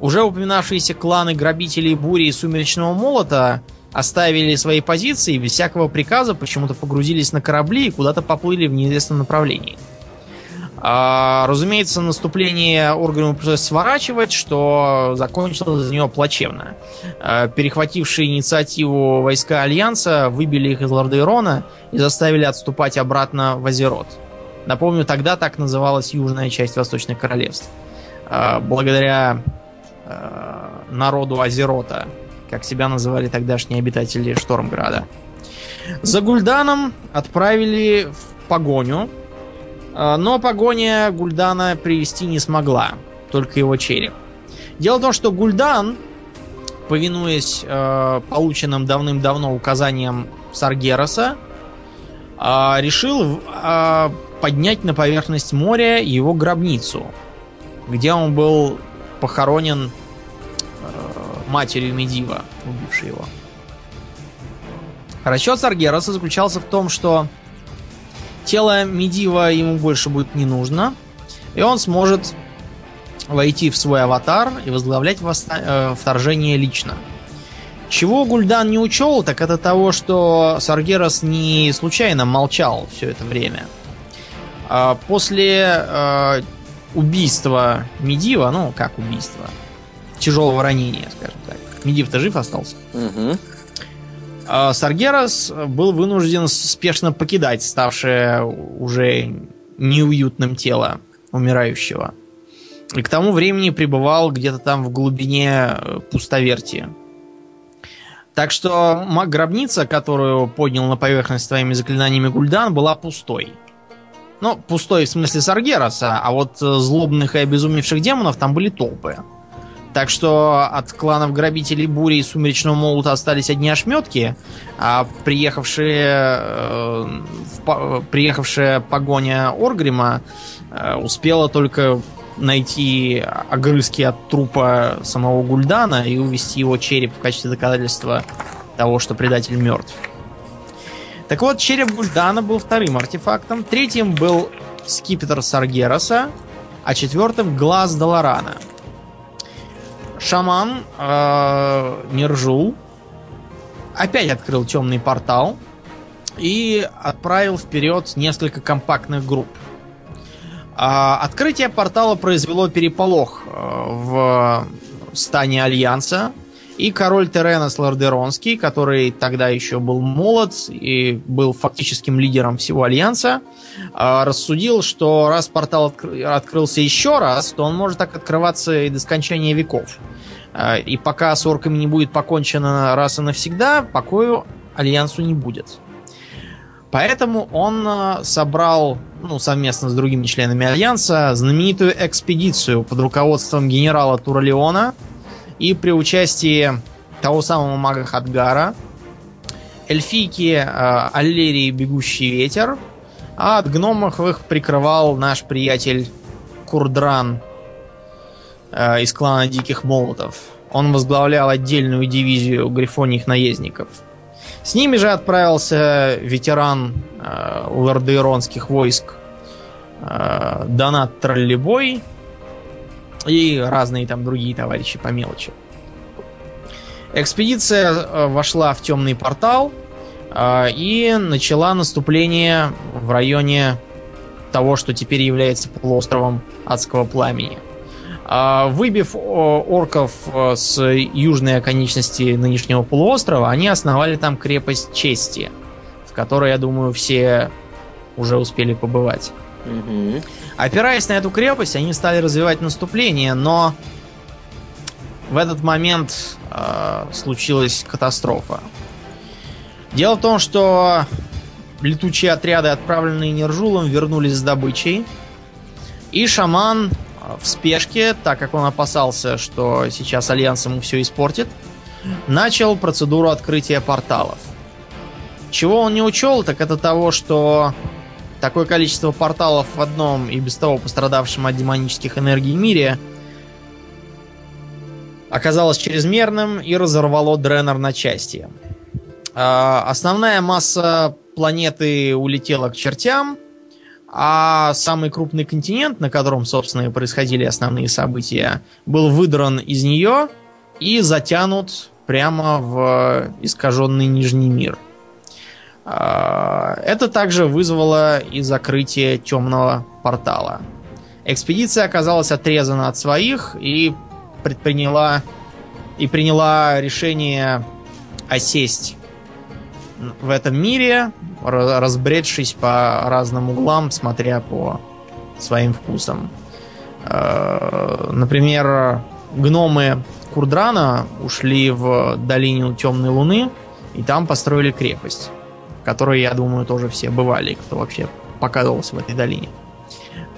уже упоминавшиеся кланы грабителей бури и сумеречного молота оставили свои позиции и без всякого приказа почему-то погрузились на корабли и куда-то поплыли в неизвестном направлении. А, разумеется, наступление Оргрима пришлось сворачивать, что закончилось для него плачевно. А, перехватившие инициативу войска Альянса выбили их из Лордейрона и заставили отступать обратно в Азерот. Напомню, тогда так называлась южная часть Восточных Королевств. А, благодаря а, народу Азерота, как себя называли тогдашние обитатели Штормграда. За Гульданом отправили в погоню, но погоня Гульдана привести не смогла, только его череп. Дело в том, что Гульдан, повинуясь э, полученным давным-давно указаниям Саргераса, э, решил э, поднять на поверхность моря его гробницу, где он был похоронен э, матерью Медива, убившей его. Расчет Саргераса заключался в том, что тело Медива ему больше будет не нужно, и он сможет войти в свой аватар и возглавлять восста- э, вторжение лично. Чего Гульдан не учел, так это того, что Саргерас не случайно молчал все это время. А после э, убийства Медива, ну как убийство, тяжелого ранения, скажем так. Медив-то жив остался. Угу. А Саргерас был вынужден спешно покидать ставшее уже неуютным тело умирающего. И к тому времени пребывал где-то там в глубине э, пустовертия. Так что гробница, которую поднял на поверхность своими заклинаниями Гульдан, была пустой. Ну, пустой в смысле Саргераса, а вот э, злобных и обезумевших демонов там были толпы. Так что от кланов грабителей Бури и Сумеречного Молота остались одни ошметки, а приехавшие, э, в, приехавшая погоня Оргрима э, успела только найти огрызки от трупа самого Гульдана и увести его череп в качестве доказательства того, что предатель мертв. Так вот, череп Гульдана был вторым артефактом, третьим был скипетр Саргераса, а четвертым глаз Даларана. Шаман э, Нержул опять открыл темный портал и отправил вперед несколько компактных групп. А, Открытие портала произвело переполох э, в стане Альянса, и король Теренос Лордеронский, который тогда еще был молод и был фактическим лидером всего Альянса, э, рассудил, что раз портал откры- открылся еще раз, то он может так открываться и до скончания веков. Э, И пока с орками не будет покончено раз и навсегда, покою Альянсу не будет. Поэтому он э, собрал, ну, совместно с другими членами Альянса, знаменитую экспедицию под руководством генерала Туралеона и при участии того самого мага Хадгара, эльфийки э, Аллерии Бегущий Ветер, а от гномов их прикрывал наш приятель Курдран э, из клана Диких Молотов. Он возглавлял отдельную дивизию грифоних наездников. С ними же отправился ветеран э, лордейронских войск э, Донат Троллебой и разные там другие товарищи по мелочи. Экспедиция э, вошла в темный портал э, и начала наступление в районе того, что теперь является полуостровом Адского Пламени. А, Выбив орков э, с южной оконечности нынешнего полуострова, они основали там крепость Чести, в которой, я думаю, все уже успели побывать. Угу. Опираясь на эту крепость, они стали развивать наступление, но в этот момент э, случилась катастрофа. Дело в том, что летучие отряды, отправленные Нержулом, вернулись с добычей. И шаман в спешке, так как он опасался, что сейчас Альянс ему все испортит, начал процедуру открытия порталов. Чего он не учел, так это того, что такое количество порталов в одном и без того пострадавшем от демонических энергий мире оказалось чрезмерным и разорвало Дренер на части. А, Основная масса планеты улетела к чертям, а самый крупный континент, на котором, собственно, и происходили основные события, был выдран из нее и затянут прямо в искаженный Нижний мир. А, Это также вызвало и закрытие темного портала. Экспедиция оказалась отрезана от своих и предприняла и приняла решение осесть в этом мире, разбредшись по разным углам, смотря по своим вкусам. Э, например, гномы Курдрана ушли в долину Темной Луны и там построили крепость, в которой, я думаю, тоже все бывали, кто вообще показывался в этой долине.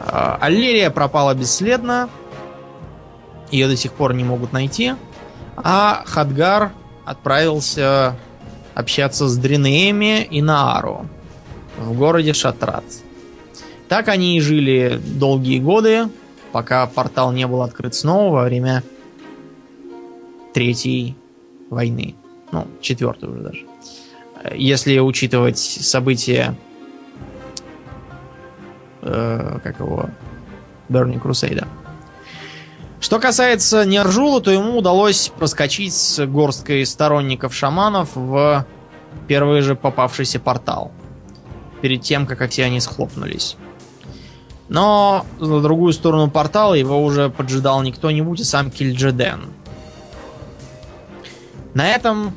Э, Аллерия пропала бесследно, ее до сих пор не могут найти, а Хадгар отправился общаться с Дринеями и Наару в городе Шатрат. Так они и жили долгие годы, пока портал не был открыт снова во время Третьей войны. Ну, четвертой уже даже. Если учитывать события э, как его Burning Crusade. Что касается Нержула, то ему удалось проскочить с горсткой сторонников шаманов в первый же попавшийся портал. Перед тем, как все они схлопнулись. Но на другую сторону портала его уже поджидал не кто-нибудь, а сам Кильджеден. На этом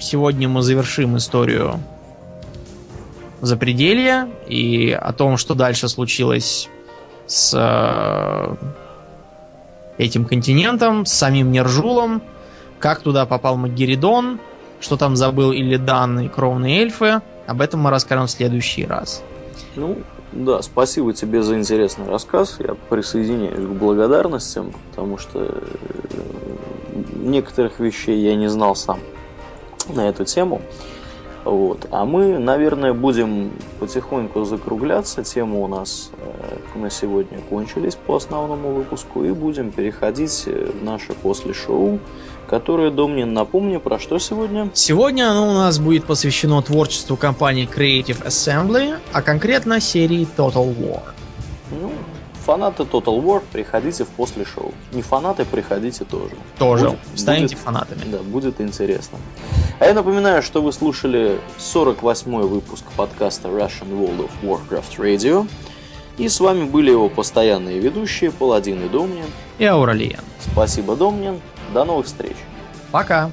сегодня мы завершим историю Запределья и о том, что дальше случилось с э, этим континентом, с самим Нержулом, как туда попал Магеридон, что там забыл Иллидан и кровные эльфы. Об этом мы расскажем в следующий раз. Ну, да, спасибо тебе за интересный рассказ. Я присоединяюсь к благодарностям, потому что э, некоторых вещей я не знал сам на эту тему. Вот. А мы, наверное, будем потихоньку закругляться. Темы у нас э, на сегодня кончились по основному выпуску. И будем переходить в наше после шоу которое, Домнин, напомни, про что сегодня? Сегодня оно у нас будет посвящено творчеству компании Creative Assembly, а конкретно серии Total War. Ну, фанаты Total War, приходите в после шоу. Не фанаты, приходите тоже. Тоже. Будет, Станете будет, фанатами. Да, будет интересно. А я напоминаю, что вы слушали 48-й выпуск подкаста Russian World of Warcraft Radio. И с вами были его постоянные ведущие Паладин и Домнин. И Ауралиен. Спасибо, Домнин. До новых встреч. Пока.